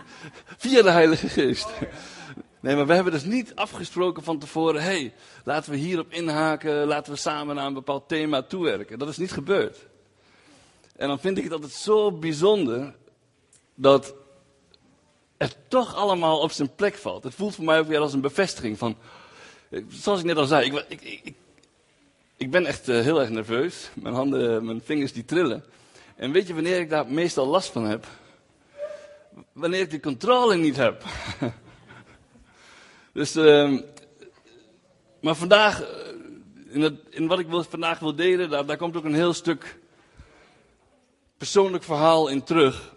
Via de Heilige Geest. Nee, maar we hebben dus niet afgesproken van tevoren, hey, laten we hierop inhaken, laten we samen naar een bepaald thema toewerken. Dat is niet gebeurd. En dan vind ik het altijd zo bijzonder dat het toch allemaal op zijn plek valt. Het voelt voor mij ook weer als een bevestiging van, zoals ik net al zei, ik, ik, ik, ik ben echt uh, heel erg nerveus. Mijn handen, mijn vingers die trillen. En weet je wanneer ik daar meestal last van heb? Wanneer ik de controle niet heb. dus, uh, maar vandaag, in, het, in, wat ik wil, vandaag wil delen, daar, daar komt ook een heel stuk persoonlijk verhaal in terug.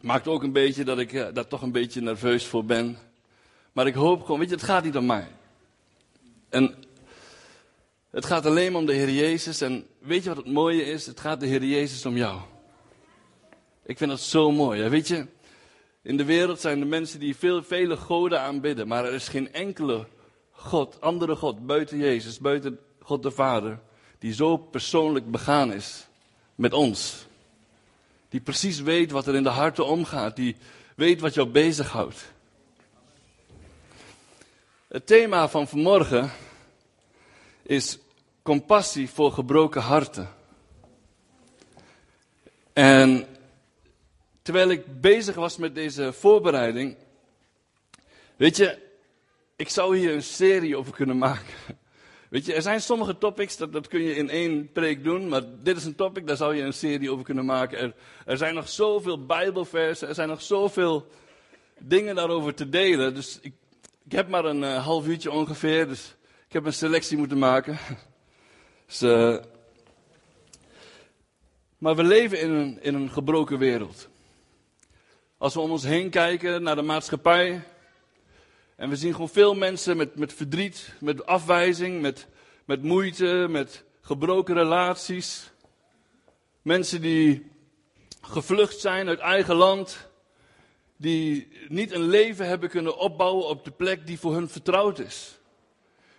Maakt ook een beetje dat ik uh, daar toch een beetje nerveus voor ben. Maar ik hoop gewoon, weet je, het gaat niet om mij. En het gaat alleen om de Heer Jezus. En weet je wat het mooie is? Het gaat de Heer Jezus om jou. Ik vind dat zo mooi. Weet je, in de wereld zijn er mensen die veel, vele goden aanbidden. Maar er is geen enkele God, andere God, buiten Jezus, buiten God de Vader, die zo persoonlijk begaan is met ons. Die precies weet wat er in de harten omgaat. Die weet wat jou bezighoudt. Het thema van vanmorgen is compassie voor gebroken harten. En terwijl ik bezig was met deze voorbereiding, weet je, ik zou hier een serie over kunnen maken. Weet je, er zijn sommige topics, dat, dat kun je in één preek doen, maar dit is een topic, daar zou je een serie over kunnen maken. Er, er zijn nog zoveel bijbelversen, er zijn nog zoveel dingen daarover te delen. Dus ik, ik heb maar een uh, half uurtje ongeveer, dus ik heb een selectie moeten maken. Dus, uh, maar we leven in een, in een gebroken wereld. Als we om ons heen kijken naar de maatschappij. En we zien gewoon veel mensen met, met verdriet, met afwijzing, met, met moeite, met gebroken relaties. Mensen die gevlucht zijn uit eigen land. Die niet een leven hebben kunnen opbouwen op de plek die voor hun vertrouwd is.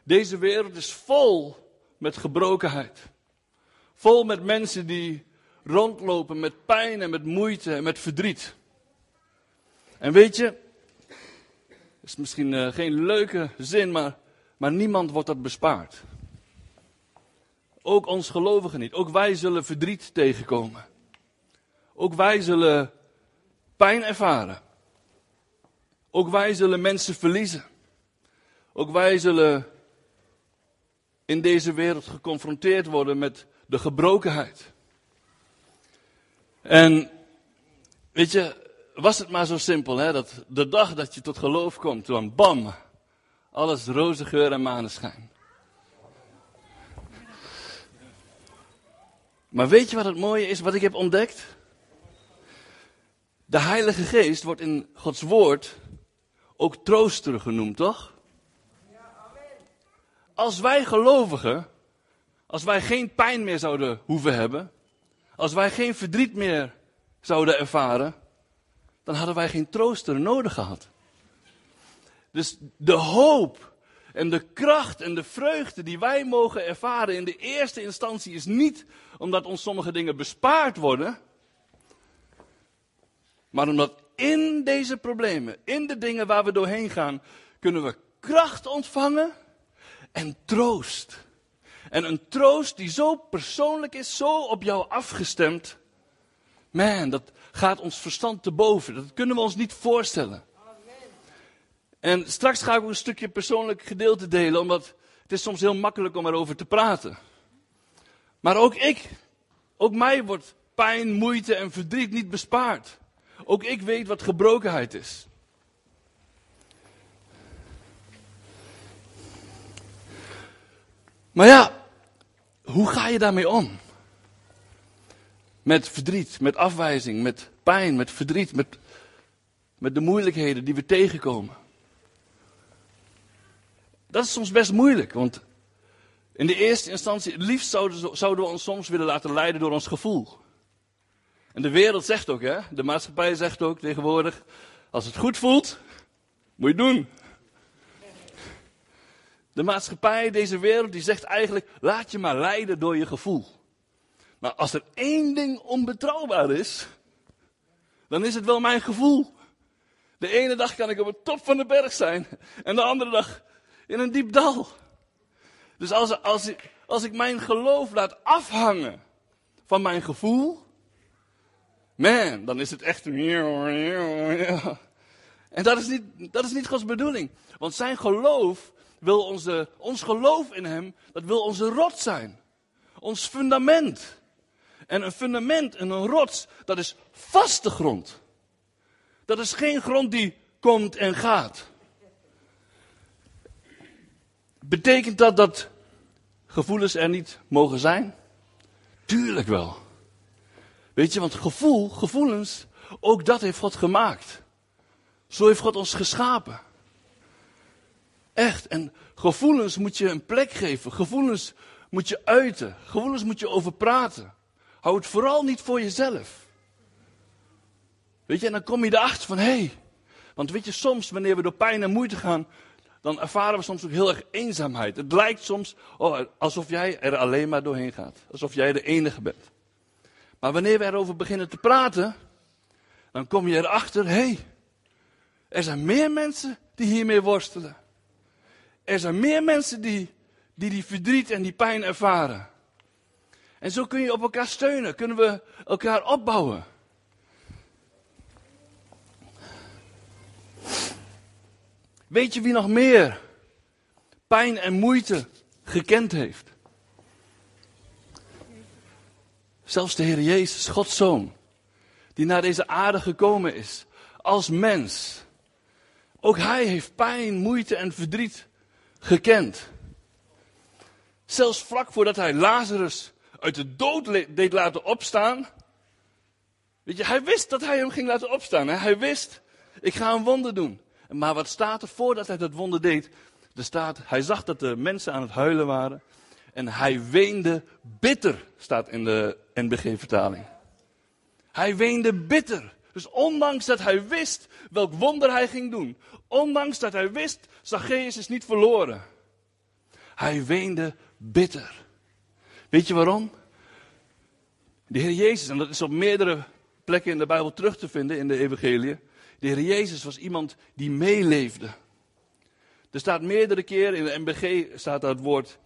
Deze wereld is vol met gebrokenheid. Vol met mensen die rondlopen met pijn en met moeite en met verdriet. En weet je, is misschien uh, geen leuke zin, maar, maar niemand wordt dat bespaard. Ook ons gelovigen niet. Ook wij zullen verdriet tegenkomen. Ook wij zullen pijn ervaren. Ook wij zullen mensen verliezen. Ook wij zullen in deze wereld geconfronteerd worden met de gebrokenheid. En weet je, was het maar zo simpel, hè, dat de dag dat je tot geloof komt, dan bam, alles roze geur en maneschijn. Maar weet je wat het mooie is, wat ik heb ontdekt? De Heilige Geest wordt in Gods Woord ook trooster genoemd, toch? Als wij gelovigen, als wij geen pijn meer zouden hoeven hebben, als wij geen verdriet meer zouden ervaren, dan hadden wij geen trooster nodig gehad. Dus de hoop en de kracht en de vreugde die wij mogen ervaren in de eerste instantie is niet omdat ons sommige dingen bespaard worden, maar omdat in deze problemen, in de dingen waar we doorheen gaan, kunnen we kracht ontvangen en troost. En een troost die zo persoonlijk is, zo op jou afgestemd. Man, dat gaat ons verstand te boven. Dat kunnen we ons niet voorstellen. En straks ga ik ook een stukje persoonlijk gedeelte delen, omdat het is soms heel makkelijk om erover te praten. Maar ook ik, ook mij wordt pijn, moeite en verdriet niet bespaard. Ook ik weet wat gebrokenheid is. Maar ja, hoe ga je daarmee om? Met verdriet, met afwijzing, met pijn, met verdriet, met, met de moeilijkheden die we tegenkomen. Dat is soms best moeilijk, want in de eerste instantie, het liefst zouden, zouden we ons soms willen laten leiden door ons gevoel. En de wereld zegt ook, hè, de maatschappij zegt ook tegenwoordig, als het goed voelt, moet je doen. De maatschappij, deze wereld, die zegt eigenlijk: laat je maar leiden door je gevoel. Maar als er één ding onbetrouwbaar is, dan is het wel mijn gevoel. De ene dag kan ik op de top van de berg zijn. En de andere dag in een diep dal. Dus als, als, als ik mijn geloof laat afhangen van mijn gevoel. Man, dan is het echt. En dat is niet, dat is niet Gods bedoeling. Want zijn geloof wil onze, ons geloof in hem, dat wil onze rots zijn. Ons fundament. En een fundament en een rots, dat is vaste grond. Dat is geen grond die komt en gaat. Betekent dat dat gevoelens er niet mogen zijn? Tuurlijk wel. Weet je, want gevoel, gevoelens, ook dat heeft God gemaakt. Zo heeft God ons geschapen. Echt. En gevoelens moet je een plek geven. Gevoelens moet je uiten. Gevoelens moet je over praten. Hou het vooral niet voor jezelf. Weet je, en dan kom je erachter van, hé. Hey, want weet je, soms wanneer we door pijn en moeite gaan, dan ervaren we soms ook heel erg eenzaamheid. Het lijkt soms oh, alsof jij er alleen maar doorheen gaat. Alsof jij de enige bent. Maar wanneer we erover beginnen te praten, dan kom je erachter, hé, hey, er zijn meer mensen die hiermee worstelen. Er zijn meer mensen die, die die verdriet en die pijn ervaren. En zo kun je op elkaar steunen, kunnen we elkaar opbouwen. Weet je wie nog meer pijn en moeite gekend heeft? Zelfs de Heer Jezus, Gods Zoon, die naar deze aarde gekomen is als mens. Ook hij heeft pijn, moeite en verdriet gekend. Zelfs vlak voordat hij Lazarus uit de dood deed laten opstaan. Weet je, hij wist dat hij hem ging laten opstaan. Hè? Hij wist, ik ga een wonder doen. Maar wat staat er voordat hij dat wonder deed? Er staat, hij zag dat de mensen aan het huilen waren. En hij weende bitter, staat in de NBG-vertaling. Hij weende bitter. Dus ondanks dat hij wist welk wonder hij ging doen, ondanks dat hij wist, Zacchaeus is niet verloren. Hij weende bitter. Weet je waarom? De Heer Jezus, en dat is op meerdere plekken in de Bijbel terug te vinden in de Evangelie. De Heer Jezus was iemand die meeleefde. Er staat meerdere keren in de MBG staat dat woord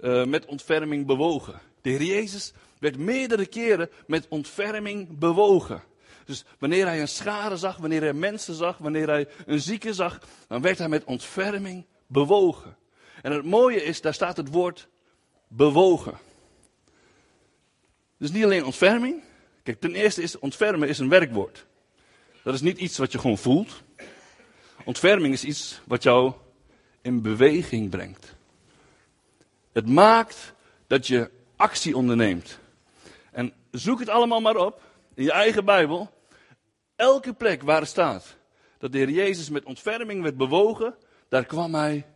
uh, met ontferming bewogen. De Heer Jezus werd meerdere keren met ontferming bewogen. Dus wanneer hij een schade zag, wanneer hij mensen zag, wanneer hij een zieke zag, dan werd hij met ontferming bewogen. En het mooie is, daar staat het woord bewogen. Dus niet alleen ontferming. Kijk, ten eerste is ontfermen is een werkwoord. Dat is niet iets wat je gewoon voelt. Ontferming is iets wat jou in beweging brengt. Het maakt dat je actie onderneemt. En zoek het allemaal maar op in je eigen Bijbel. Elke plek waar het staat dat de Heer Jezus met ontferming werd bewogen, daar kwam hij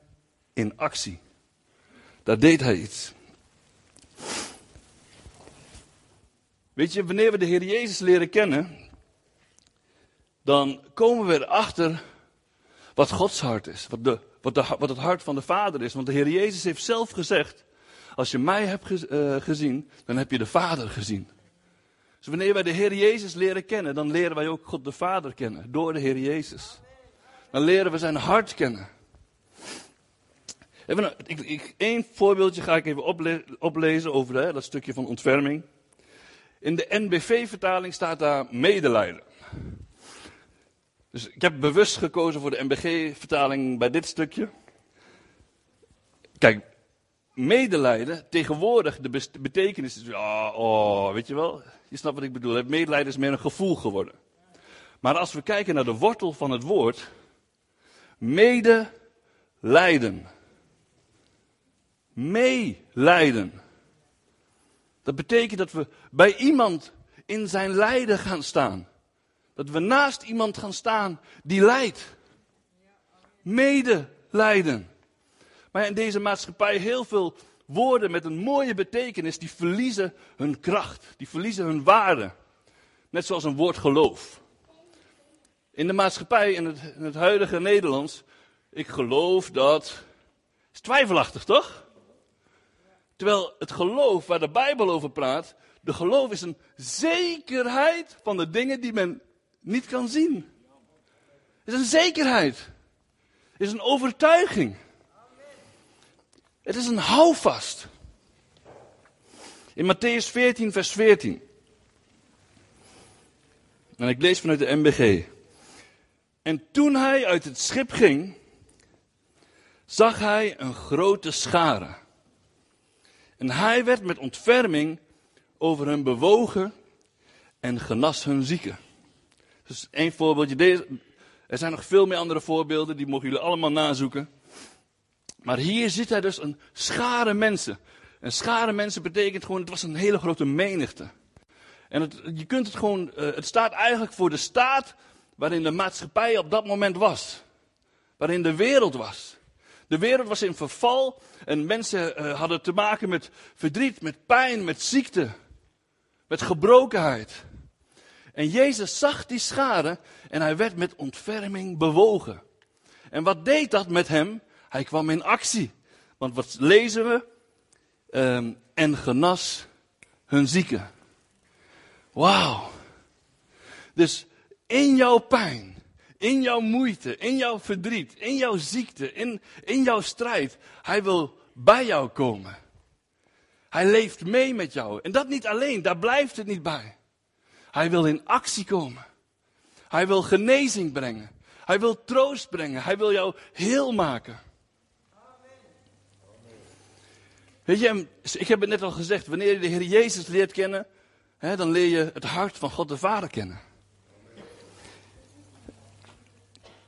in actie. Daar deed hij iets. Weet je, wanneer we de Heer Jezus leren kennen, dan komen we erachter wat Gods hart is. Wat, de, wat, de, wat het hart van de Vader is. Want de Heer Jezus heeft zelf gezegd, als je mij hebt uh, gezien, dan heb je de Vader gezien. Dus wanneer wij de Heer Jezus leren kennen, dan leren wij ook God de Vader kennen. Door de Heer Jezus. Dan leren we zijn hart kennen. Even, ik, voorbeeldje ga ik even ople oplezen over hè, dat stukje van ontferming. In de NBV-vertaling staat daar medelijden. Dus ik heb bewust gekozen voor de NBG-vertaling bij dit stukje. Kijk, medelijden, tegenwoordig de betekenis is, ja, oh, weet je wel, je snapt wat ik bedoel. Medelijden is meer een gevoel geworden. Maar als we kijken naar de wortel van het woord, medelijden. Meelijden. Dat betekent dat we bij iemand in zijn lijden gaan staan. Dat we naast iemand gaan staan die lijdt. Medelijden. Maar in deze maatschappij heel veel woorden met een mooie betekenis, die verliezen hun kracht. Die verliezen hun waarde. Net zoals een woord geloof. In de maatschappij, in het, in het huidige Nederlands, ik geloof dat. is twijfelachtig, toch? Terwijl het geloof waar de Bijbel over praat, de geloof is een zekerheid van de dingen die men niet kan zien. Het is een zekerheid. Het is een overtuiging. Het is een houvast. In Matthäus 14, vers 14. En ik lees vanuit de MBG. En toen hij uit het schip ging, zag hij een grote schare. En hij werd met ontferming over hun bewogen en genas hun zieken. Dus één voorbeeldje. Deze, er zijn nog veel meer andere voorbeelden, die mogen jullie allemaal nazoeken. Maar hier zit hij dus een schare mensen. Een schare mensen betekent gewoon, het was een hele grote menigte. En het, je kunt het gewoon, uh, het staat eigenlijk voor de staat waarin de maatschappij op dat moment was. Waarin de wereld was. De wereld was in verval en mensen uh, hadden te maken met verdriet, met pijn, met ziekte, met gebrokenheid. En Jezus zag die schade en hij werd met ontferming bewogen. En wat deed dat met hem? Hij kwam in actie. Want wat lezen we? Um, en genas hun zieken. Wauw. Dus in jouw pijn, in jouw moeite, in jouw verdriet, in jouw ziekte, in, in jouw strijd, hij wil bij jou komen. Hij leeft mee met jou. En dat niet alleen, daar blijft het niet bij. Hij wil in actie komen. Hij wil genezing brengen. Hij wil troost brengen. Hij wil jou heel maken. Weet je, ik heb het net al gezegd, wanneer je de Heer Jezus leert kennen, hè, dan leer je het hart van God de Vader kennen.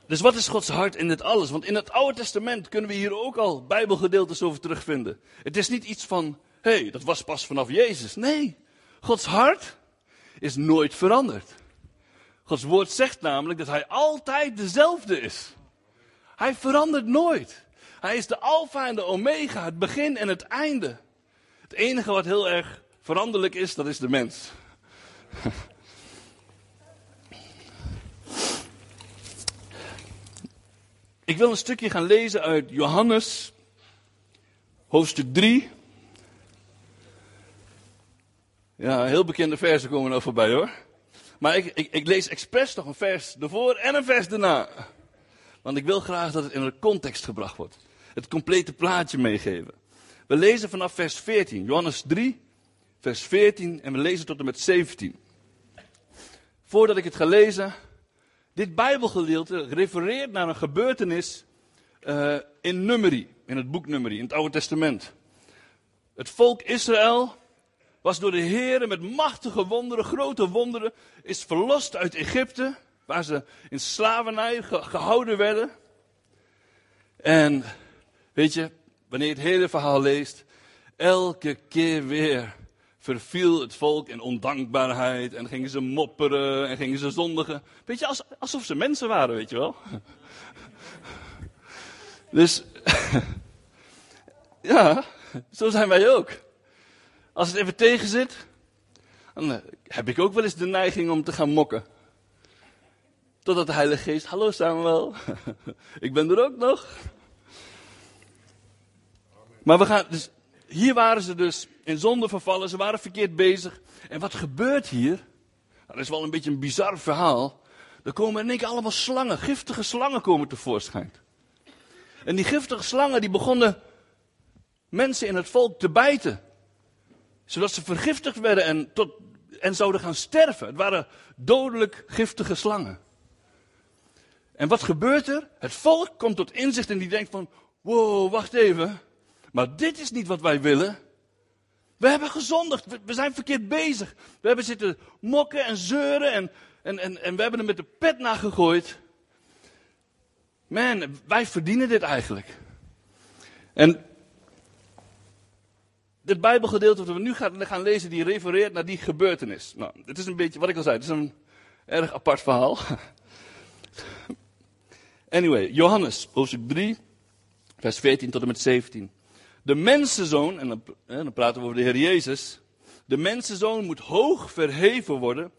Dus wat is Gods hart in dit alles? Want in het Oude Testament kunnen we hier ook al Bijbelgedeeltes over terugvinden. Het is niet iets van, hé, hey, dat was pas vanaf Jezus. Nee, Gods hart is nooit veranderd. Gods woord zegt namelijk dat hij altijd dezelfde is. Hij verandert nooit. Hij is de alfa en de omega, het begin en het einde. Het enige wat heel erg veranderlijk is, dat is de mens. Ik wil een stukje gaan lezen uit Johannes, hoofdstuk 3. Ja, heel bekende versen komen er voorbij hoor. Maar ik, ik, ik lees expres nog een vers ervoor en een vers daarna. Want ik wil graag dat het in een context gebracht wordt. Het complete plaatje meegeven. We lezen vanaf vers 14, Johannes 3, vers 14 en we lezen tot en met 17. Voordat ik het ga lezen, dit Bijbelgedeelte refereert naar een gebeurtenis uh, in Numeri, in het boek Numeri, in het Oude Testament. Het volk Israël was door de Heer met machtige wonderen, grote wonderen, is verlost uit Egypte, waar ze in slavernij gehouden werden. En weet je, wanneer je het hele verhaal leest, elke keer weer verviel het volk in ondankbaarheid en gingen ze mopperen en gingen ze zondigen. Weet je, alsof ze mensen waren, weet je wel. Dus, ja, zo zijn wij ook. Als het even tegen zit, dan eh, heb ik ook wel eens de neiging om te gaan mokken. Totdat de Heilige Geest, hallo Samuel, ik ben er ook nog. Maar we gaan, dus hier waren ze dus in zonde vervallen, ze waren verkeerd bezig. En wat gebeurt hier? Nou, dat is wel een beetje een bizar verhaal. Er komen in één keer allemaal slangen, giftige slangen komen tevoorschijn. En die giftige slangen die begonnen mensen in het volk te bijten. Zodat ze vergiftigd werden en, tot, en zouden gaan sterven. Het waren dodelijk giftige slangen. En wat gebeurt er? Het volk komt tot inzicht en die denkt van, wow, wacht even. Maar dit is niet wat wij willen. We hebben gezondigd. We zijn verkeerd bezig. We hebben zitten mokken en zeuren en, en, en, en we hebben er met de pet naar gegooid. Man, wij verdienen dit eigenlijk. En dit Bijbelgedeelte dat we nu gaan, lezen, die refereert naar die gebeurtenis. Nou, het is een beetje, wat ik al zei, het is een erg apart verhaal. Anyway, Johannes, hoofdstuk 3, vers 14 tot en met 17. De mensenzoon, en dan, dan praten we over de Heer Jezus. De mensenzoon moet hoog verheven worden,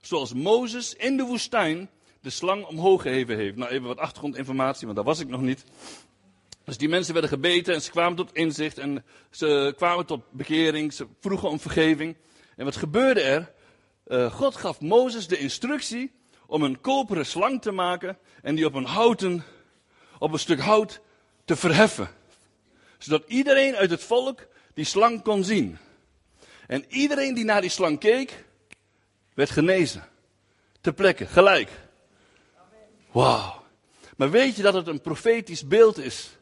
zoals Mozes in de woestijn de slang omhoog geheven heeft. Nou, even wat achtergrondinformatie, want daar was ik nog niet. Dus die mensen werden gebeten en ze kwamen tot inzicht en ze kwamen tot bekering, ze vroegen om vergeving. En wat gebeurde er? Uh, God gaf Mozes de instructie om een koperen slang te maken en die op een houten, op een stuk hout te verheffen. Zodat iedereen uit het volk die slang kon zien. En iedereen die naar die slang keek, werd genezen. Ter plekke, gelijk. Wauw. Maar weet je dat het een profetisch beeld is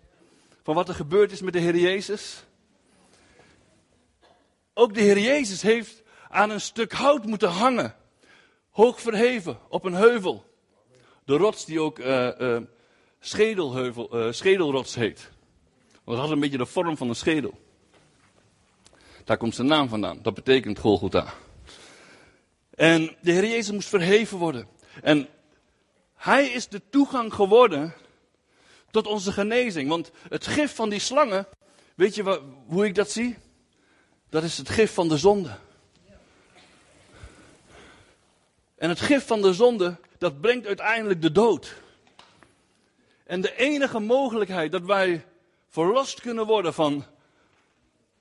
van wat er gebeurd is met de Heer Jezus? Ook de Heer Jezus heeft aan een stuk hout moeten hangen. Hoog verheven op een heuvel. De rots die ook uh, schedelheuvel, uh, schedelrots heet. Want had een beetje de vorm van een schedel. Daar komt zijn naam vandaan. Dat betekent Golgotha. En de Heer Jezus moest verheven worden. En hij is de toegang geworden tot onze genezing. Want het gif van die slangen, weet je wat, hoe ik dat zie? Dat is het gif van de zonde. En het gif van de zonde, dat brengt uiteindelijk de dood. En de enige mogelijkheid dat wij verlost kunnen worden van,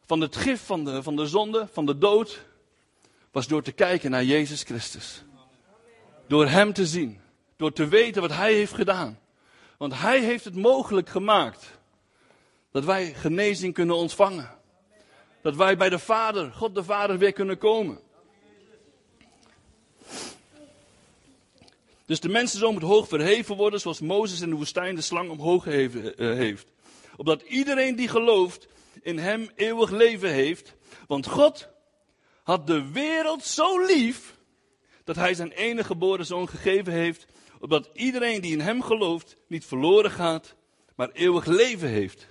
van het gif van de, van de zonde, van de dood, was door te kijken naar Jezus Christus. Door Hem te zien. Door te weten wat Hij heeft gedaan. Want Hij heeft het mogelijk gemaakt dat wij genezing kunnen ontvangen. Dat wij bij de Vader, God de Vader, weer kunnen komen. Dus de mensenzoon moet hoog verheven worden, zoals Mozes in de woestijn de slang omhoog eh, heeft. Opdat iedereen die gelooft in hem eeuwig leven heeft. Want God had de wereld zo lief dat hij zijn enige geboren zoon gegeven heeft, opdat iedereen die in hem gelooft niet verloren gaat, maar eeuwig leven heeft.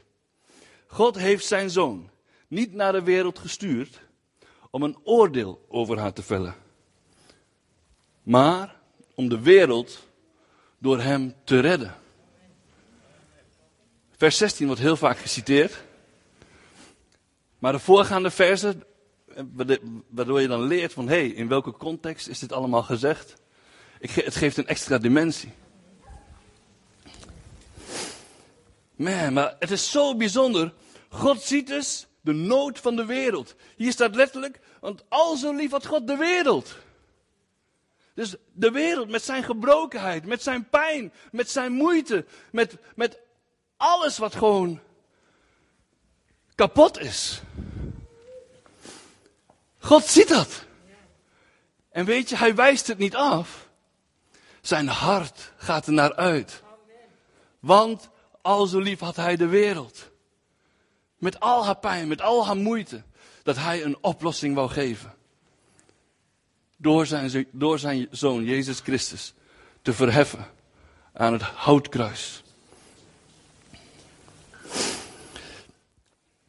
God heeft zijn zoon niet naar de wereld gestuurd om een oordeel over haar te vellen, maar om de wereld door hem te redden. Vers 16 wordt heel vaak geciteerd. Maar de voorgaande versen, waardoor je dan leert van hé, hey, in welke context is dit allemaal gezegd? het geeft een extra dimensie. Man, maar het is zo bijzonder. God ziet dus de nood van de wereld. Hier staat letterlijk, want al zo lief had God de wereld. Dus de wereld met zijn gebrokenheid, met zijn pijn, met zijn moeite, met, met alles wat gewoon kapot is. God ziet dat. En weet je, hij wijst het niet af. Zijn hart gaat er naar uit. Want al zo lief had hij de wereld. Met al haar pijn, met al haar moeite. Dat hij een oplossing wou geven. Door zijn, door zijn zoon Jezus Christus te verheffen aan het houtkruis.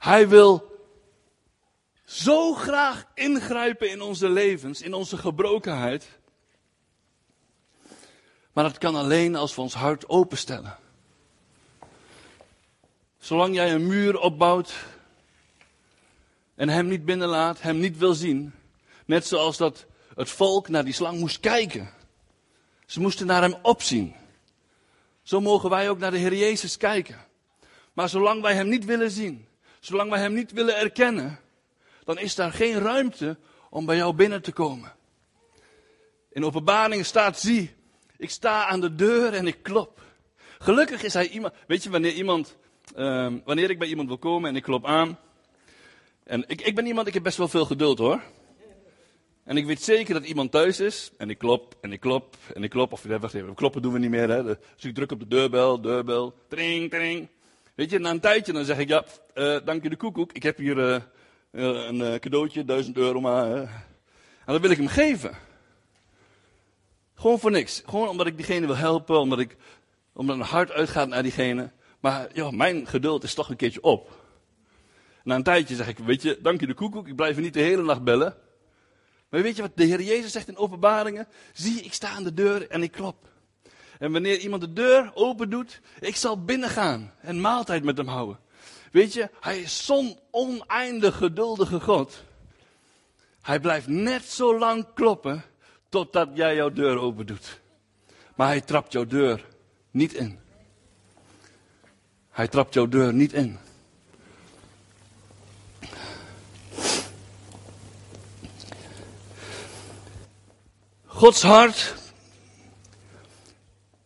Hij wil zo graag ingrijpen in onze levens, in onze gebrokenheid. Maar dat kan alleen als we ons hart openstellen. Zolang jij een muur opbouwt en hem niet binnenlaat, hem niet wil zien, net zoals dat het volk naar die slang moest kijken. Ze moesten naar hem opzien. Zo mogen wij ook naar de Heer Jezus kijken. Maar zolang wij hem niet willen zien, zolang wij hem niet willen erkennen, dan is daar geen ruimte om bij jou binnen te komen. In openbaring staat, zie, ik sta aan de deur en ik klop. Gelukkig is hij iemand, weet je wanneer iemand, uh, wanneer ik bij iemand wil komen en ik klop aan. En ik, ik ben iemand, ik heb best wel veel geduld hoor. En ik weet zeker dat iemand thuis is. En ik klop, en ik klop, en ik klop. Of wacht even, kloppen doen we niet meer. Hè. Dus ik druk op de deurbel, deurbel, tring, tring. Weet je, na een tijdje dan zeg ik, ja, uh, dank je de koekoek. Ik heb hier uh, een cadeautje, duizend euro maar. En dan wil ik hem geven. Gewoon voor niks. Gewoon omdat ik diegene wil helpen, omdat, ik, omdat mijn hart uitgaat naar diegene. Maar ja, mijn geduld is toch een keertje op. Na een tijdje zeg ik, weet je, dank je de koekoek. Ik blijf niet de hele nacht bellen. Maar weet je wat de Heer Jezus zegt in openbaringen? Zie, ik sta aan de deur en ik klop. En wanneer iemand de deur open doet, ik zal binnengaan en maaltijd met hem houden. Weet je, hij is zo'n oneindig geduldige God. Hij blijft net zo lang kloppen totdat jij jouw deur open doet. Maar hij trapt jouw deur niet in. Hij trapt jouw deur niet in. Gods hart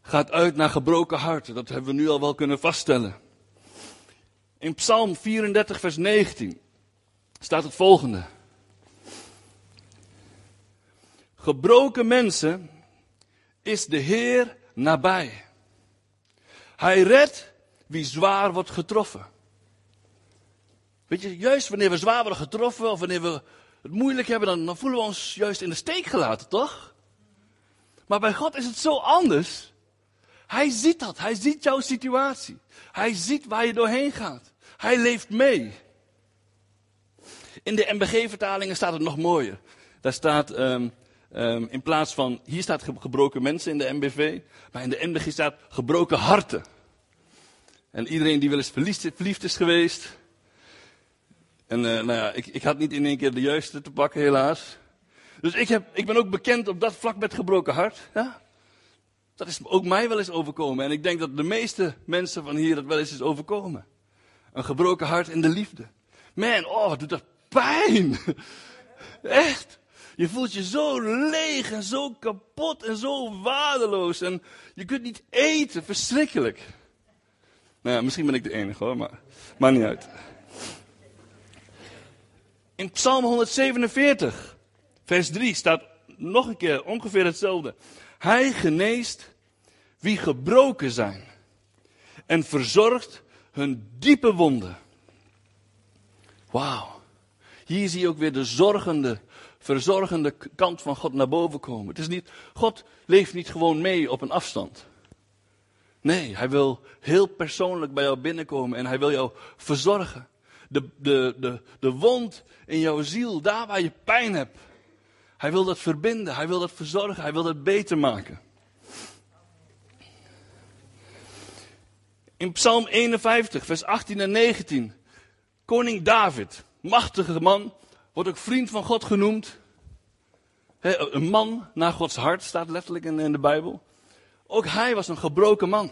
gaat uit naar gebroken harten. Dat hebben we nu al wel kunnen vaststellen. In Psalm 34, vers 19 staat het volgende. Gebroken mensen is de Heer nabij. Hij redt wie zwaar wordt getroffen. Weet je, juist wanneer we zwaar worden getroffen of wanneer we het moeilijk hebben, dan, dan voelen we ons juist in de steek gelaten, toch? Maar bij God is het zo anders. Hij ziet dat. Hij ziet jouw situatie. Hij ziet waar je doorheen gaat. Hij leeft mee. In de MBG-vertalingen staat het nog mooier. Daar staat um, um, in plaats van, hier staat gebroken mensen in de MBV, maar in de MBG staat gebroken harten. En iedereen die wel eens verliefd, is geweest. En uh, nou ja, ik, ik had niet in één keer de juiste te pakken, helaas. Dus ik, heb, ik ben ook bekend op dat vlak met gebroken hart. Ja? Dat is ook mij wel eens overkomen. En ik denk dat de meeste mensen van hier dat wel eens is overkomen. Een gebroken hart in de liefde. Man, oh, doet dat pijn. Echt. Je voelt je zo leeg en zo kapot en zo waardeloos. En je kunt niet eten. Verschrikkelijk. Nou ja, misschien ben ik de enige hoor, maar maakt niet uit. In Psalm 147, vers 3 staat nog een keer ongeveer hetzelfde. Hij geneest wie gebroken zijn en verzorgt hun diepe wonden. Wauw. Hier zie je ook weer de zorgende, verzorgende kant van God naar boven komen. Het is niet, God leeft niet gewoon mee op een afstand. Nee, hij wil heel persoonlijk bij jou binnenkomen en hij wil jou verzorgen. De, de, de, de wond in jouw ziel, daar waar je pijn hebt. Hij wil dat verbinden, hij wil dat verzorgen, hij wil dat beter maken. In Psalm 51, vers 18 en 19. Koning David, machtige man, wordt ook vriend van God genoemd. een man naar Gods hart staat letterlijk in, in de Bijbel. Ook hij was een gebroken man.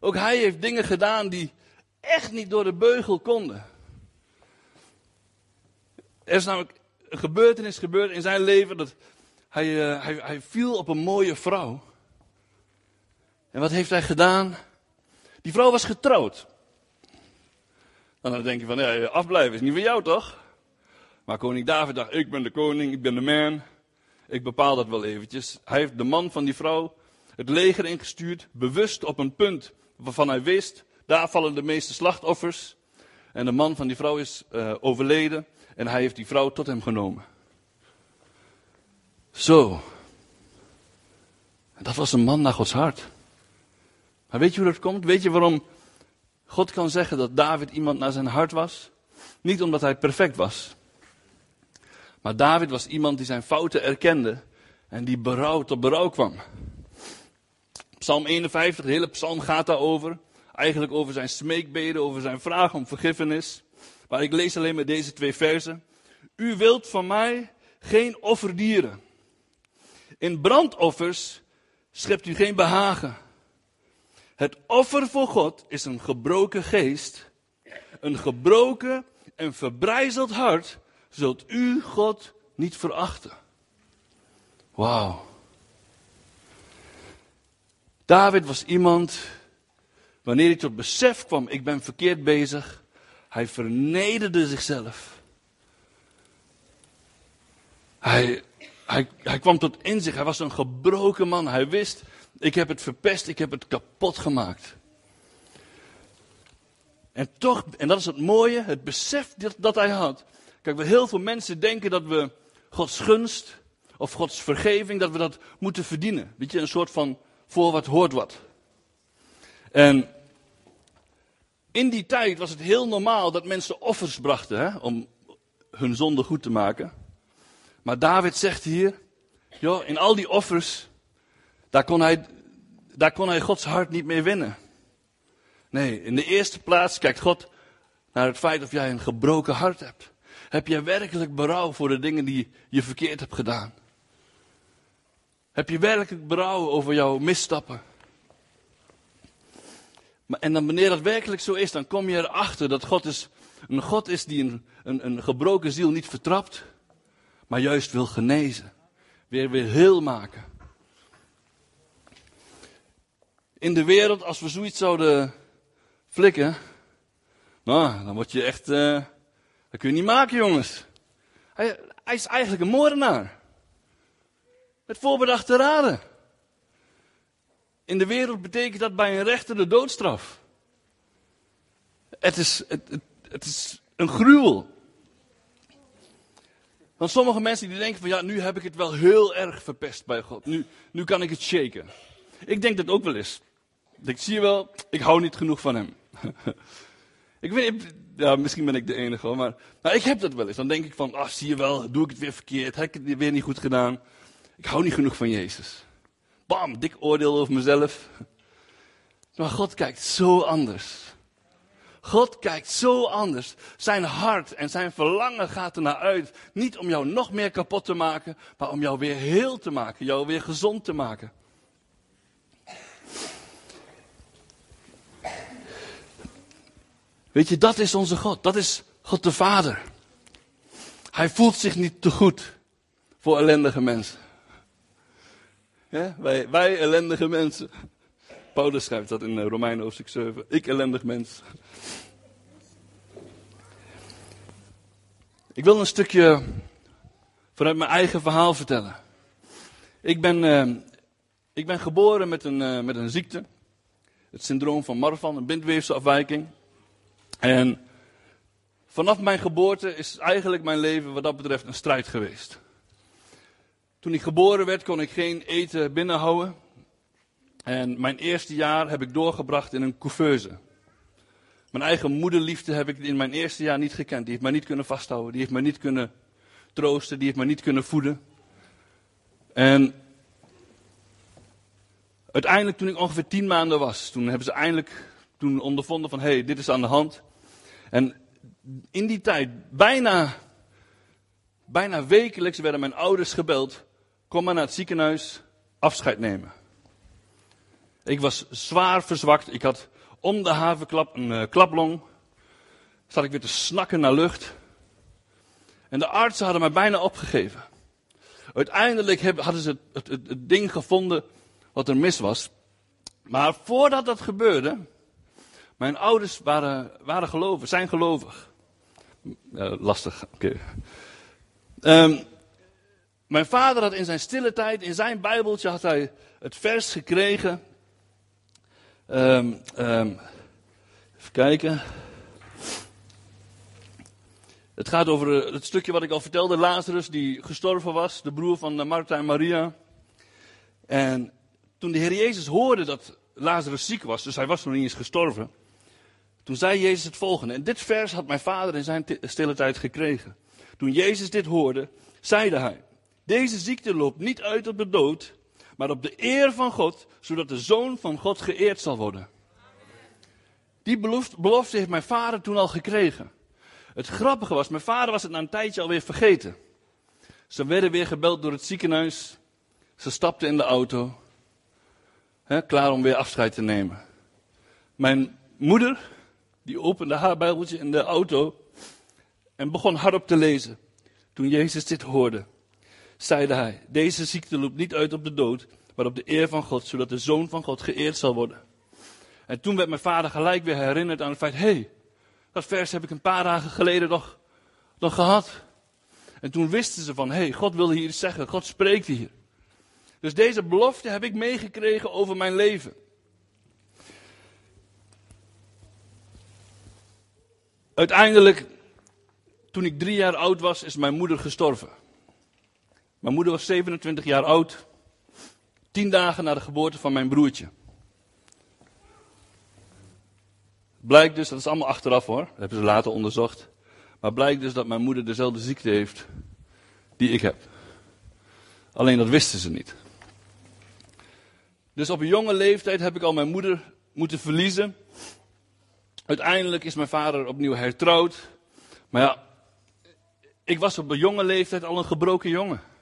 Ook hij heeft dingen gedaan die echt niet door de beugel konden. Er is namelijk gebeurtenis gebeurd in zijn leven dat hij, uh, hij, hij viel op een mooie vrouw. En wat heeft hij gedaan? Die vrouw was getrouwd. En dan denk je van, ja, afblijven is niet van jou toch? Maar koning David dacht, ik ben de koning, ik ben de man. Ik bepaal dat wel eventjes. Hij heeft de man van die vrouw het leger ingestuurd, bewust op een punt waarvan hij wist, daar vallen de meeste slachtoffers. En de man van die vrouw is uh, overleden en hij heeft die vrouw tot hem genomen. Zo. Dat was een man naar Gods hart. Maar weet je hoe dat komt? Weet je waarom God kan zeggen dat David iemand naar zijn hart was? Niet omdat hij perfect was. Maar David was iemand die zijn fouten erkende en die berouw tot berouw kwam. Psalm 51, de hele psalm gaat daarover. Eigenlijk over zijn smeekbeden, over zijn vraag om vergiffenis. Maar ik lees alleen maar deze twee versen. U wilt van mij geen offerdieren. In brandoffers schept u geen behagen. Het offer voor God is een gebroken geest, een gebroken en verbrijzeld hart, zult u God niet verachten. Wauw. David was iemand, wanneer hij tot besef kwam, ik ben verkeerd bezig, hij vernederde zichzelf. Hij, hij, hij kwam tot inzicht, hij was een gebroken man, hij wist, ik heb het verpest, ik heb het kapot gemaakt. En toch, en dat is het mooie, het besef dat, dat hij had. Kijk, heel veel mensen denken dat we Gods gunst of Gods vergeving, dat we dat moeten verdienen. Weet je, een soort van voor wat hoort wat. En in die tijd was het heel normaal dat mensen offers brachten hè, om hun zonde goed te maken. Maar David zegt hier, joh, in al die offers daar kon, hij, daar kon hij Gods hart niet mee winnen. Nee, in de eerste plaats kijkt God naar het feit of jij een gebroken hart hebt. Heb jij werkelijk berouw voor de dingen die je verkeerd hebt gedaan? Heb je werkelijk berouw over jouw misstappen? En dan wanneer dat werkelijk zo is, dan kom je erachter dat God is, een God is die een, een, een gebroken ziel niet vertrapt, maar juist wil genezen. Weer weer heel maken. in de wereld, als we zoiets zouden flikken, nou, dan word je echt, uh, dat kun je niet maken, jongens. Hij, hij is eigenlijk een moordenaar. Met voorbedachte raden. In de wereld betekent dat bij een rechter de doodstraf. Het is, het, het, is een gruwel. Want sommige mensen die denken van ja, nu heb ik het wel heel erg verpest bij God. Nu, nu kan ik het shaken. Ik denk dat ook wel eens. Ik zie je wel, ik hou niet genoeg van hem. ik weet ja, misschien ben ik de enige hoor, maar nou, ik heb dat wel eens. Dan denk ik van, ah, zie je wel, doe ik het weer verkeerd, heb ik het weer niet goed gedaan. Ik hou niet genoeg van Jezus. Bam, dik oordeel over mezelf. Maar God kijkt zo anders. God kijkt zo anders. Zijn hart en zijn verlangen gaat er naar uit. Niet om jou nog meer kapot te maken, maar om jou weer heel te maken. Jou weer gezond te maken. Weet je, dat is onze God. Dat is God de Vader. Hij voelt zich niet te goed voor ellendige mensen. Wij, wij ellendige mensen. Paulus schrijft dat in eh, Romeinen hoofdstuk 7. Ik ellendig mens. Ik wil een stukje vanuit mijn eigen verhaal vertellen. Ik ben, uh, ik ben geboren met een, uh, met een ziekte. Het syndroom van Marfan, een bindweefselafwijking. En vanaf mijn geboorte is eigenlijk mijn leven wat dat betreft een strijd geweest. Toen ik geboren werd kon ik geen eten binnenhouden. En mijn eerste jaar heb ik doorgebracht in een couveuse. Mijn eigen moederliefde heb ik in mijn eerste jaar niet gekend. Die heeft mij niet kunnen vasthouden. Die heeft mij niet kunnen troosten. Die heeft mij niet kunnen voeden. En uiteindelijk toen ik ongeveer tien maanden was, toen hebben ze eindelijk toen ondervonden van hé, hey, dit is aan de hand. En in die tijd, bijna, bijna wekelijks werden mijn ouders gebeld. Kom maar naar het ziekenhuis, afscheid nemen. Ik was zwaar verzwakt. Ik had om de havenklap een uh, klaplong. Zat ik weer te snakken naar lucht. En de artsen hadden mij bijna opgegeven. Uiteindelijk hadden ze het, het, ding gevonden wat er mis was. Maar voordat dat gebeurde, mijn ouders waren, waren gelovig, zijn gelovig. lastig, oké. Ehm, mijn vader had in zijn stille tijd, in zijn bijbeltje, had hij het vers gekregen. Um, even kijken. Het gaat over het stukje wat ik al vertelde, Lazarus die gestorven was, de broer van Martha en Maria. En toen de Heer Jezus hoorde dat Lazarus ziek was, dus hij was nog niet eens gestorven, toen zei Jezus het volgende. En dit vers had mijn vader in zijn stille tijd gekregen. Toen Jezus dit hoorde, zeide hij: Deze ziekte loopt niet uit op de dood, maar op de eer van God, zodat de zoon van God geëerd zal worden. Die belofte heeft mijn vader toen al gekregen. Het grappige was, mijn vader was het na een tijdje alweer vergeten. Ze werden weer gebeld door het ziekenhuis. Ze stapten in de auto. Hè, klaar om weer afscheid te nemen. Mijn moeder, die opende haar Bijbeltje in de auto en begon hardop te lezen. Toen Jezus dit hoorde, zeide hij: Deze ziekte loopt niet uit op de dood, maar op de eer van God, zodat de zoon van God geëerd zal worden. En toen werd mijn vader gelijk weer herinnerd aan het feit: hé, hey, dat vers heb ik een paar dagen geleden nog, nog gehad. En toen wisten ze van: hé, hey, God wil hier iets zeggen, God spreekt hier. Dus deze belofte heb ik meegekregen over mijn leven. Uiteindelijk, toen ik drie jaar oud was, is mijn moeder gestorven. Mijn moeder was 27 jaar oud, tien dagen na de geboorte van mijn broertje. Blijkt dus, dat is allemaal achteraf hoor, dat hebben ze later onderzocht. Maar blijkt dus dat mijn moeder dezelfde ziekte heeft die ik heb. Alleen dat wisten ze niet. Dus op een jonge leeftijd heb ik al mijn moeder moeten verliezen. Uiteindelijk is mijn vader opnieuw hertrouwd. Maar ja, ik was op een jonge leeftijd al een gebroken jongen.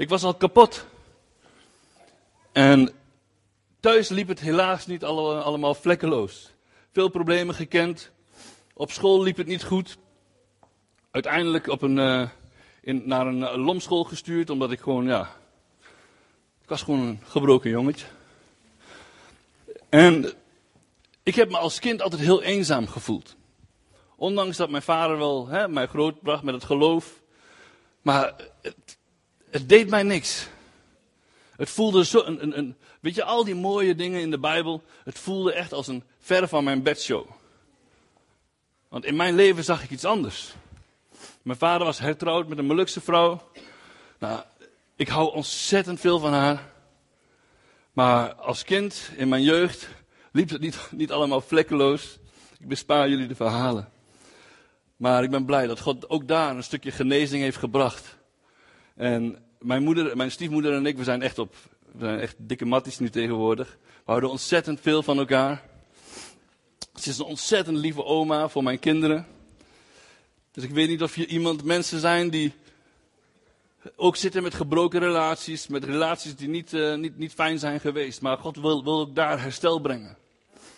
Ik was al kapot. En thuis liep het helaas niet allemaal vlekkeloos. Veel problemen gekend. Op school liep het niet goed. Uiteindelijk op een, uh, in, naar een uh, lomschool gestuurd, omdat ik gewoon, ja. Ik was gewoon een gebroken jongetje. En ik heb me als kind altijd heel eenzaam gevoeld. Ondanks dat mijn vader wel hè, mij grootbracht met het geloof. Maar het deed mij niks. Het voelde zo, een, een, een, weet je, al die mooie dingen in de Bijbel, het voelde echt als een ver van mijn bedshow. Want in mijn leven zag ik iets anders. Mijn vader was hertrouwd met een Molukse vrouw. Nou, ik hou ontzettend veel van haar. Maar als kind, in mijn jeugd, liep het niet, niet allemaal vlekkeloos. Ik bespaar jullie de verhalen. Maar ik ben blij dat God ook daar een stukje genezing heeft gebracht. En mijn moeder, mijn stiefmoeder en ik, we zijn echt op, we zijn echt dikke matties nu tegenwoordig. We houden ontzettend veel van elkaar. Ze is een ontzettend lieve oma voor mijn kinderen. Dus ik weet niet of je iemand, mensen zijn die ook zitten met gebroken relaties, met relaties die niet, uh, niet, niet fijn zijn geweest. Maar God wil, wil ook daar herstel brengen.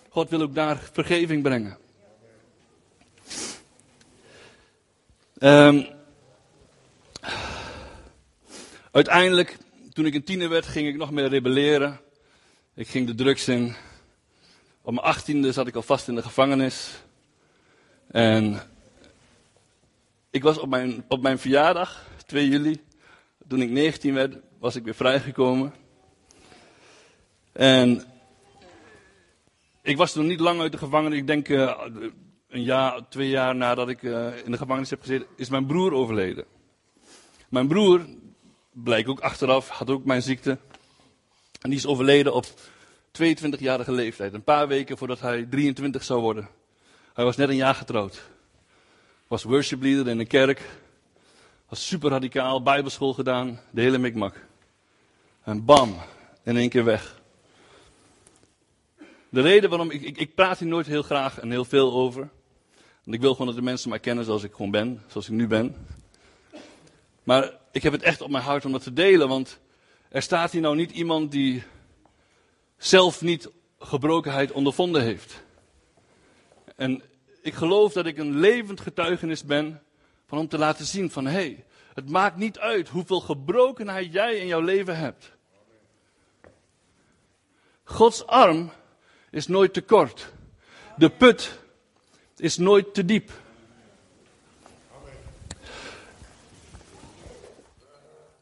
God wil ook daar vergeving brengen. Um, uiteindelijk, toen ik een tiener werd, ging ik nog meer rebelleren. Ik ging de drugs in. Op mijn achttiende zat ik al vast in de gevangenis. En ik was op mijn, op mijn verjaardag, 2 juli, toen ik 19 werd, was ik weer vrijgekomen. En ik was toen niet lang uit de gevangenis. Ik denk uh, een jaar, twee jaar nadat ik uh, in de gevangenis heb gezeten, is mijn broer overleden. Mijn broer, blijkt ook achteraf, had ook mijn ziekte. En die is overleden op 22-jarige leeftijd. Een paar weken voordat hij 23 zou worden. Hij was net een jaar getrouwd. Was worship leader in een kerk. Was super radicaal, bijbelschool gedaan, de hele mikmak. En bam, in één keer weg. De reden waarom, ik, ik, ik praat hier nooit heel graag en heel veel over. Want ik wil gewoon dat de mensen mij kennen zoals ik gewoon ben, zoals ik nu ben. Maar ik heb het echt op mijn hart om dat te delen, want er staat hier nou niet iemand die zelf niet gebrokenheid ondervonden heeft. En ik geloof dat ik een levend getuigenis ben van om te laten zien van hé, hey, het maakt niet uit hoeveel gebrokenheid jij in jouw leven hebt. Gods arm is nooit te kort. De put is nooit te diep.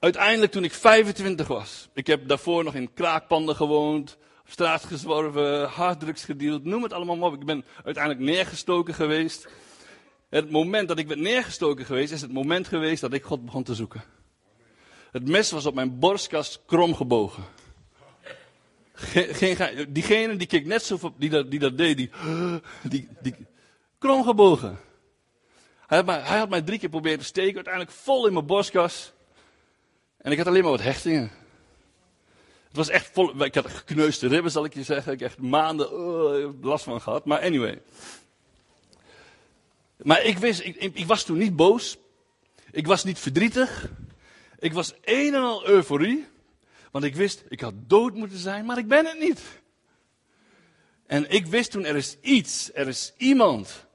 Uiteindelijk toen ik 25 was, ik heb daarvoor nog in kraakpanden gewoond, op straat gezworven, harddrugs gedeeld, noem het allemaal maar op. Ik ben uiteindelijk neergestoken geweest. Het moment dat ik werd neergestoken geweest, is het moment geweest dat ik God begon te zoeken. Het mes was op mijn borstkast krom gebogen. Geen, diegene die keek net zo die dat, die dat deed, die, die, die krom gebogen. Hij had, mij, hij had mij drie keer proberen te steken, uiteindelijk vol in mijn borstkas. En ik had alleen maar wat hechtingen. Het was echt vol, ik had gekneusde ribben, zal ik je zeggen. Ik heb echt maanden uh, last van gehad. Maar anyway. Maar ik wist, ik, ik, was toen niet boos. Ik was niet verdrietig. Ik was een en al euforie. Want ik wist, ik had dood moeten zijn, maar ik ben het niet. En ik wist toen, er is iets, er is iemand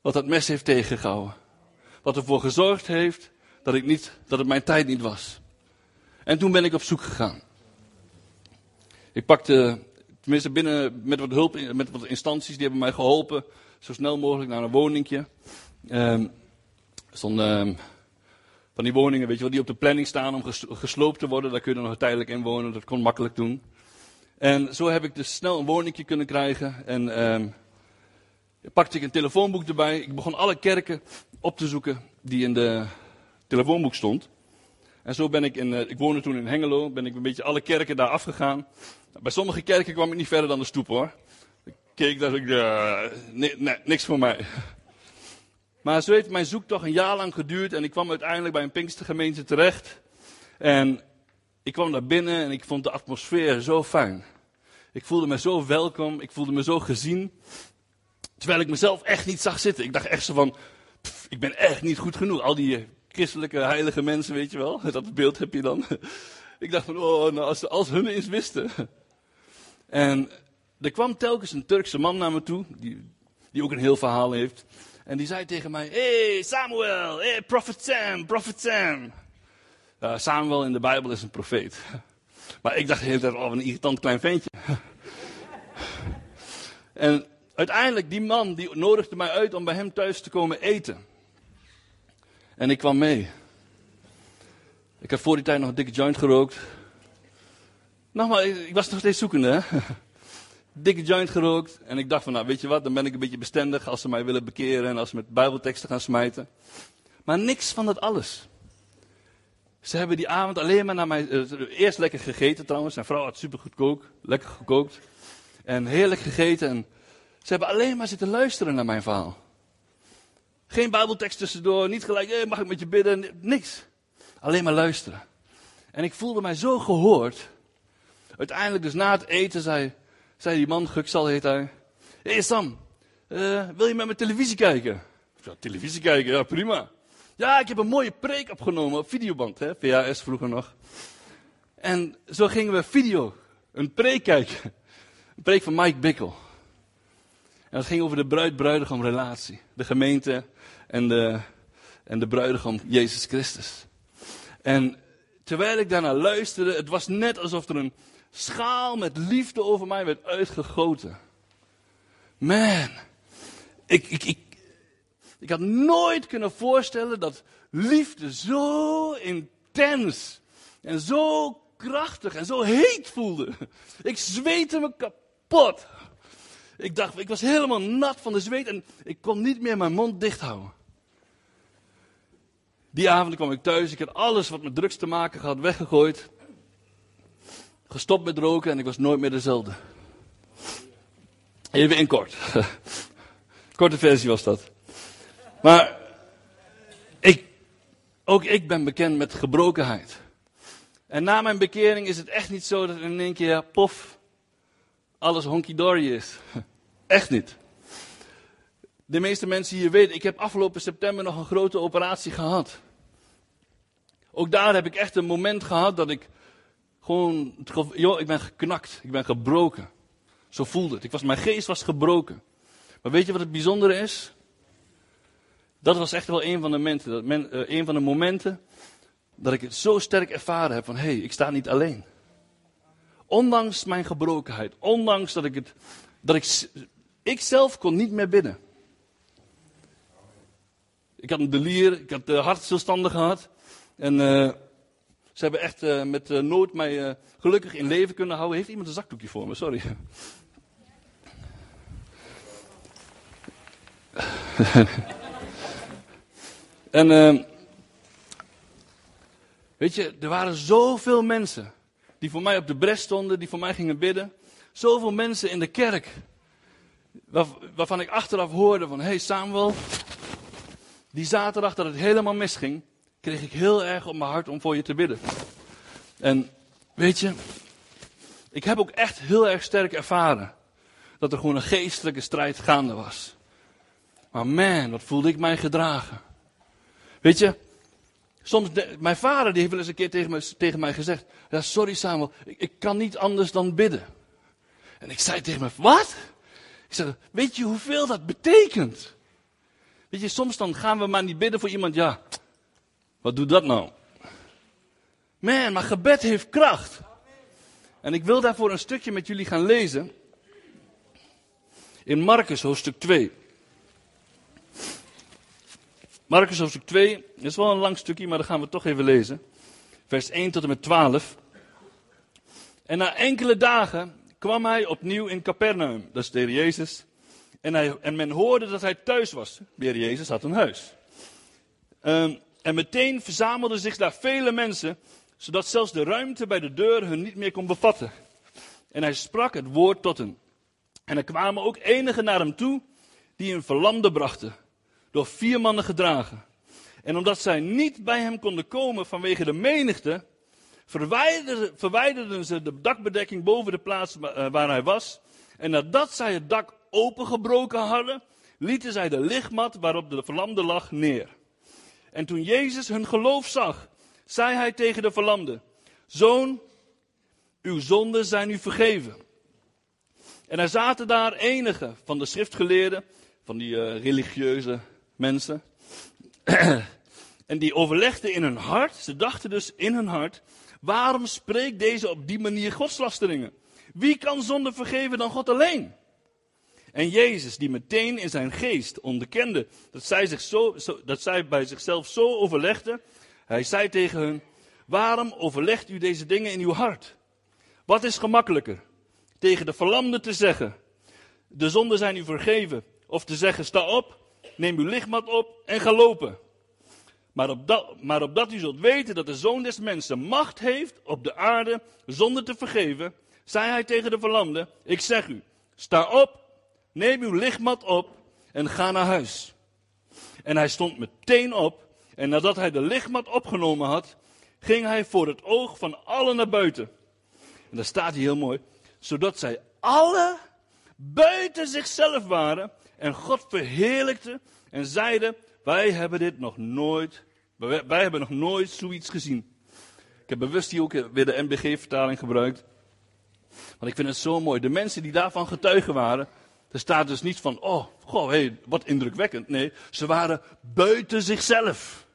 wat dat mes heeft tegengehouden. Wat ervoor gezorgd heeft dat, ik niet, dat het mijn tijd niet was. En toen ben ik op zoek gegaan. Ik pakte, tenminste binnen, met wat hulp, met wat instanties, die hebben mij geholpen zo snel mogelijk naar een woningje. Um, stonden van die woningen, weet je wel, die op de planning staan om gesloopt te worden. Daar kun je nog tijdelijk in wonen, dat kon makkelijk doen. En zo heb ik dus snel een woningje kunnen krijgen. En um, pakte ik een telefoonboek erbij. Ik begon alle kerken op te zoeken die in de telefoonboek stond. En zo ben ik in, uh, ik woonde toen in Hengelo, ben ik een beetje alle kerken daar afgegaan. Bij sommige kerken kwam ik niet verder dan de stoep hoor keek, dacht ik, uh, nee, nee, niks voor mij. Maar zo heeft mijn zoektocht een jaar lang geduurd en ik kwam uiteindelijk bij een Pinkstergemeente terecht. En ik kwam daar binnen en ik vond de atmosfeer zo fijn. Ik voelde me zo welkom, ik voelde me zo gezien. Terwijl ik mezelf echt niet zag zitten. Ik dacht echt zo van, ik ben echt niet goed genoeg. Al die christelijke heilige mensen, weet je wel. Dat beeld heb je dan. Ik dacht van, oh, nou, als, als hun eens wisten. En er kwam telkens een Turkse man naar me toe, die, die ook een heel verhaal heeft. En die zei tegen mij, hey Samuel, hey prophet Sam, prophet Sam. Samuel in de Bijbel is een profeet. Maar ik dacht de hele tijd, oh een irritant klein ventje. En uiteindelijk, die man, die nodigde mij uit om bij hem thuis te komen eten. En ik kwam mee. Ik had voor die tijd nog een dikke joint gerookt. Nogmaals, ik was nog steeds zoekende, hè. Dikke joint gerookt. En ik dacht van, nou weet je wat, dan ben ik een beetje bestendig als ze mij willen bekeren en als ze met bijbelteksten gaan smijten. Maar niks van dat alles. Ze hebben die avond alleen maar naar mij, uh, eerst lekker gegeten trouwens. Zijn vrouw had super gekookt, lekker gekookt. En heerlijk gegeten. En ze hebben alleen maar zitten luisteren naar mijn verhaal. Geen bijbeltekst tussendoor, niet gelijk, hey, mag ik met je bidden? Niks. Alleen maar luisteren. En ik voelde mij zo gehoord. Uiteindelijk dus na het eten zei, zei die man, Guksal heet hij. Hé hey Sam, uh, wil je met mijn televisie kijken? Ja, televisie kijken, ja prima. Ja, ik heb een mooie preek opgenomen op videoband, hè, VHS vroeger nog. En zo gingen we video, een preek kijken. Een preek van Mike Bickel. En dat ging over de bruid-bruidegom relatie. De gemeente en de, en de bruidegom Jezus Christus. En terwijl ik daarnaar luisterde, het was net alsof er een schaal met liefde over mij werd uitgegoten. Man, ik, ik, ik, ik had nooit kunnen voorstellen dat liefde zo intens en zo krachtig en zo heet voelde. Ik zweette me kapot. Ik dacht, ik was helemaal nat van de zweet en ik kon niet meer mijn mond dicht houden. Die avond kwam ik thuis, ik had alles wat met drugs te maken had weggegooid. Gestopt met roken en ik was nooit meer dezelfde. Even in kort. Korte versie was dat. Maar ik, ook ik ben bekend met gebrokenheid. En na mijn bekering is het echt niet zo dat in één keer, pof, alles honky-dory is. Echt niet. De meeste mensen hier weten, ik heb afgelopen september nog een grote operatie gehad. Ook daar heb ik echt een moment gehad dat ik gewoon, joh, ik ben geknakt, ik ben gebroken. Zo voelde het. Ik was, mijn geest was gebroken. Maar weet je wat het bijzondere is? Dat was echt wel een van de momenten, dat uh, een van de momenten dat ik het zo sterk ervaren heb van, hé, hey, ik sta niet alleen. Ondanks mijn gebrokenheid, ondanks dat ik het, dat ik, ik zelf kon niet meer bidden. Ik had een delier, ik had uh, hartstilstanden gehad. En uh, ze hebben echt uh, met nood mij gelukkig in leven kunnen houden. Heeft iemand een zakdoekje voor me? Sorry. en uh, weet je, er waren zoveel mensen die voor mij op de bres stonden, die voor mij gingen bidden. Zoveel mensen in de kerk, waar, waarvan ik achteraf hoorde van, hé hey Samuel, die zaterdag dat het helemaal misging, kreeg ik heel erg op mijn hart om voor je te bidden. En weet je, ik heb ook echt heel erg sterk ervaren dat er gewoon een geestelijke strijd gaande was. Maar man, wat voelde ik mij gedragen. Weet je, soms, mijn vader die heeft wel eens een keer tegen, me, tegen mij gezegd, ja, sorry Samuel, ik, ik kan niet anders dan bidden. En ik zei tegen me, wat? Ik zei, weet je hoeveel dat betekent? Weet je, soms dan gaan we maar niet bidden voor iemand, ja, wat doet dat nou? Man, maar gebed heeft kracht. En ik wil daarvoor een stukje met jullie gaan lezen. In Marcus hoofdstuk 2. Marcus hoofdstuk 2, dat is wel een lang stukje, maar dan gaan we toch even lezen. Vers 1 tot en met 12. En na enkele dagen kwam hij opnieuw in Capernaum, dat is de Heer Jezus. En, hij, en men hoorde dat hij thuis was. De Heer Jezus had een huis. Um, en meteen verzamelden zich daar vele mensen, zodat zelfs de ruimte bij de deur hun niet meer kon bevatten. En hij sprak het woord tot hen. En er kwamen ook enigen naar hem toe, die een verlamde brachten door vier mannen gedragen. En omdat zij niet bij hem konden komen vanwege de menigte, verwijderden, verwijderden ze de dakbedekking boven de plaats eh, waar hij was. En nadat zij het dak opengebroken hadden, lieten zij de lichtmat waarop de verlamde lag neer. En toen Jezus hun geloof zag, zei hij tegen de verlamde: Zoon, uw zonden zijn u vergeven. En er zaten daar enige van de schriftgeleerden, van die uh, religieuze mensen. en die overlegden in hun hart, ze dachten dus in hun hart, waarom spreekt deze op die manier godslasteringen? Wie kan zonde vergeven dan God alleen? En Jezus, die meteen in zijn geest onderkende dat zij, zich zo, dat zij bij zichzelf zo overlegden, hij zei tegen hen, waarom overlegt u deze dingen in uw hart? Wat is gemakkelijker? Tegen de verlamde te zeggen, de zonden zijn u vergeven. Of te zeggen, sta op, neem uw lichtmat op en ga lopen. Maar, op dat, maar opdat u zult weten dat de Zoon des Mensen macht heeft op de aarde zonder te vergeven, zei hij tegen de verlamde, ik zeg u, sta op, neem uw lichtmat op en ga naar huis. En hij stond meteen op en nadat hij de lichtmat opgenomen had, ging hij voor het oog van allen naar buiten. En daar staat hij heel mooi, zodat zij alle buiten zichzelf waren en God verheerlijkte en zeiden, wij hebben dit nog nooit, wij, hebben nog nooit zoiets gezien. Ik heb bewust hier ook weer de MBG-vertaling gebruikt. Want ik vind het zo mooi. De mensen die daarvan getuigen waren, er staat dus niet van, oh, goh, hey, wat indrukwekkend. Nee, ze waren buiten zichzelf.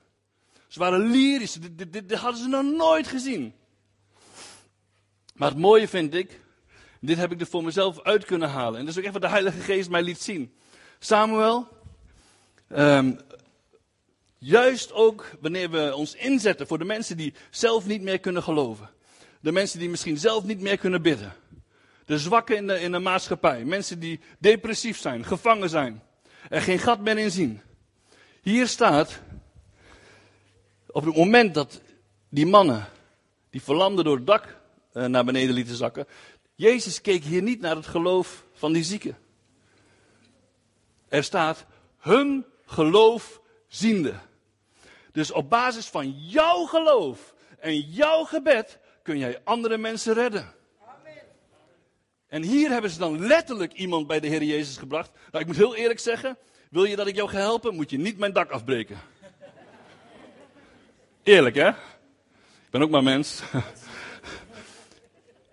Ze waren lyrisch. Dit, dit, dit, hadden ze nog nooit gezien. Maar het mooie vind ik, dit heb ik er voor mezelf uit kunnen halen. En dat is ook echt wat de Heilige Geest mij liet zien. Samuel, um, juist ook wanneer we ons inzetten voor de mensen die zelf niet meer kunnen geloven. De mensen die misschien zelf niet meer kunnen bidden. De zwakken in de, in de maatschappij. Mensen die depressief zijn, gevangen zijn. Er geen gat meer in zien. Hier staat, op het moment dat die mannen, die verlamden door het dak uh, naar beneden lieten zakken. Jezus keek hier niet naar het geloof van die zieken. Er staat, hun geloof ziende. Dus op basis van jouw geloof en jouw gebed kun jij andere mensen redden. Amen. En hier hebben ze dan letterlijk iemand bij de Heer Jezus gebracht. Nou, ik moet heel eerlijk zeggen, wil je dat ik jou ga helpen, moet je niet mijn dak afbreken. Eerlijk hè? Ik ben ook maar mens.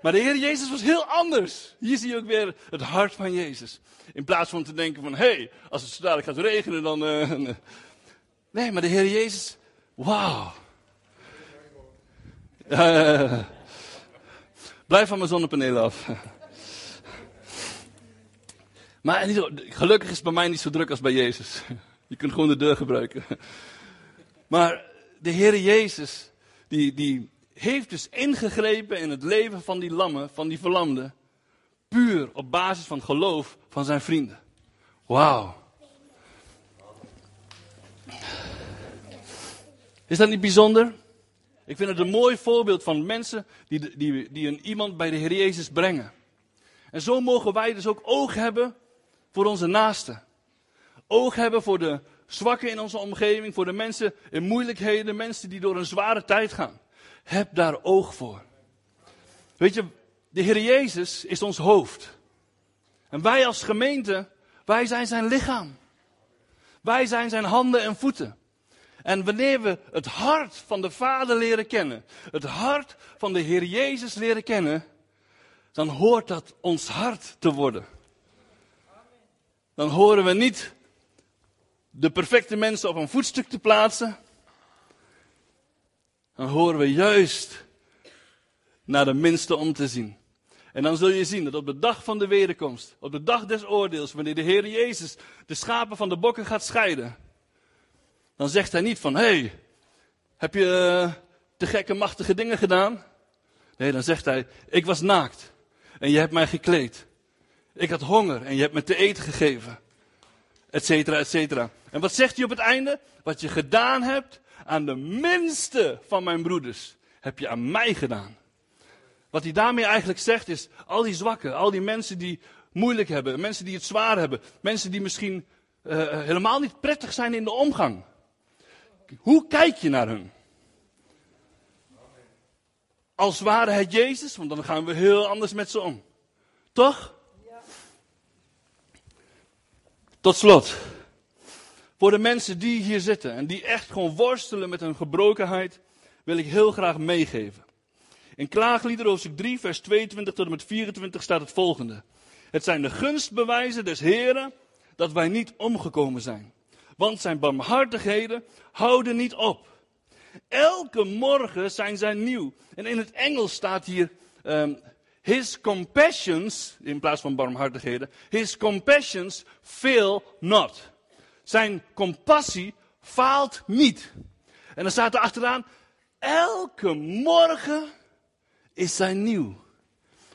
Maar de Heer Jezus was heel anders. Hier zie je ook weer het hart van Jezus. In plaats van te denken van, hé, hey, als het zo dadelijk gaat regenen, dan... Uh, nee, maar de Heer Jezus, wauw. Blijf van mijn zonnepanelen af. maar gelukkig is het bij mij niet zo druk als bij Jezus. Je kunt gewoon de deur gebruiken. Maar de Heer Jezus, die, die heeft dus ingegrepen in het leven van die lammen, van die verlamden. Puur op basis van geloof van zijn vrienden. Wauw. Is dat niet bijzonder? Ik vind het een mooi voorbeeld van mensen die, die, die een iemand bij de Heer Jezus brengen. En zo mogen wij dus ook oog hebben voor onze naasten. Oog hebben voor de zwakken in onze omgeving, voor de mensen in moeilijkheden, mensen die door een zware tijd gaan. Heb daar oog voor. Weet je, de Heer Jezus is ons hoofd. En wij als gemeente, wij zijn zijn lichaam. Wij zijn zijn handen en voeten. En wanneer we het hart van de Vader leren kennen, het hart van de Heer Jezus leren kennen, dan hoort dat ons hart te worden. Dan horen we niet de perfecte mensen op een voetstuk te plaatsen, dan horen we juist naar de minste om te zien. En dan zul je zien dat op de dag van de wederkomst, op de dag des oordeels, wanneer de Heer Jezus de schapen van de bokken gaat scheiden, dan zegt hij niet van, hé, hey, heb je uh, te gekke machtige dingen gedaan? Nee, dan zegt hij, ik was naakt en je hebt mij gekleed. Ik had honger en je hebt me te eten gegeven. Etcetera, etcetera. En wat zegt hij op het einde? Wat je gedaan hebt aan de minste van mijn broeders, heb je aan mij gedaan. Wat hij daarmee eigenlijk zegt is, al die zwakken, al die mensen die moeilijk hebben, mensen die het zwaar hebben, mensen die misschien uh, helemaal niet prettig zijn in de omgang. Hoe kijk je naar hun? Als ware het Jezus, want dan gaan we heel anders met ze om. Toch? Ja. Tot slot. Voor de mensen die hier zitten en die echt gewoon worstelen met hun gebrokenheid, wil ik heel graag meegeven. In Klaaglieder hoofdstuk 3, vers 22 tot en met 24 staat het volgende. Het zijn de gunstbewijzen des Heren dat wij niet omgekomen zijn. Want zijn barmhartigheden houden niet op. Elke morgen zijn zij nieuw. En in het Engels staat hier, um, His compassions, in plaats van barmhartigheden, his compassions fail not. Zijn compassie faalt niet. En dan staat er achteraan, elke morgen is zijn nieuw.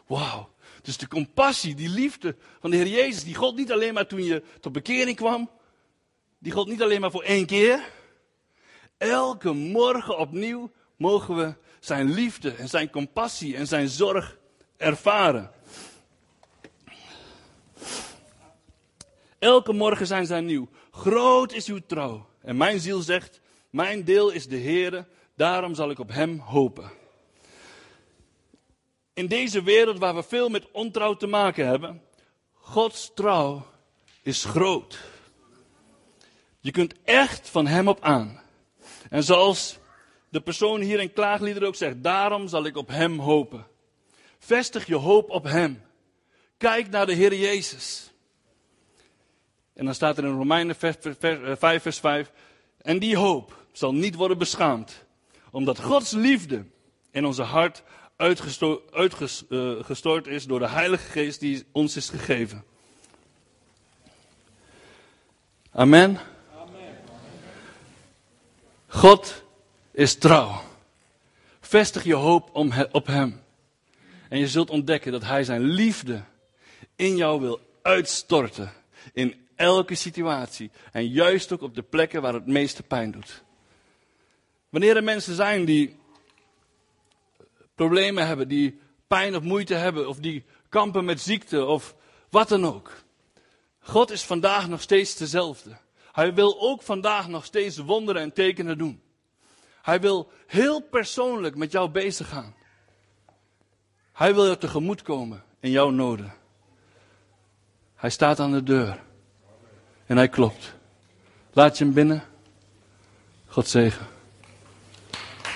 Wauw. Dus de compassie, die liefde van de Heer Jezus, die God niet alleen maar toen je tot bekering kwam, die God niet alleen maar voor één keer. Elke morgen opnieuw mogen we zijn liefde en zijn compassie en zijn zorg ervaren. Elke morgen zijn zij nieuw. Groot is uw trouw. En mijn ziel zegt, mijn deel is de Heere, daarom zal ik op hem hopen. In deze wereld waar we veel met ontrouw te maken hebben, Gods trouw is groot. Je kunt echt van hem op aan. En zoals de persoon hier in Klaaglieder ook zegt, daarom zal ik op hem hopen. Vestig je hoop op hem. Kijk naar de Heer Jezus. En dan staat er in Romeinen 5 vers 5, en die hoop zal niet worden beschaamd, omdat Gods liefde in onze hart uitgestort is door de Heilige Geest die ons is gegeven. Amen. Amen. God is trouw. Vestig je hoop op Hem. En je zult ontdekken dat Hij zijn liefde in jou wil uitstorten. In elke situatie. En juist ook op de plekken waar het meeste pijn doet. Wanneer er mensen zijn die problemen hebben, die pijn of moeite hebben, of die kampen met ziekte of wat dan ook. God is vandaag nog steeds dezelfde. Hij wil ook vandaag nog steeds wonderen en tekenen doen. Hij wil heel persoonlijk met jou bezig gaan. Hij wil je tegemoet komen in jouw noden. Hij staat aan de deur. En hij klopt. Laat je hem binnen. God zegen.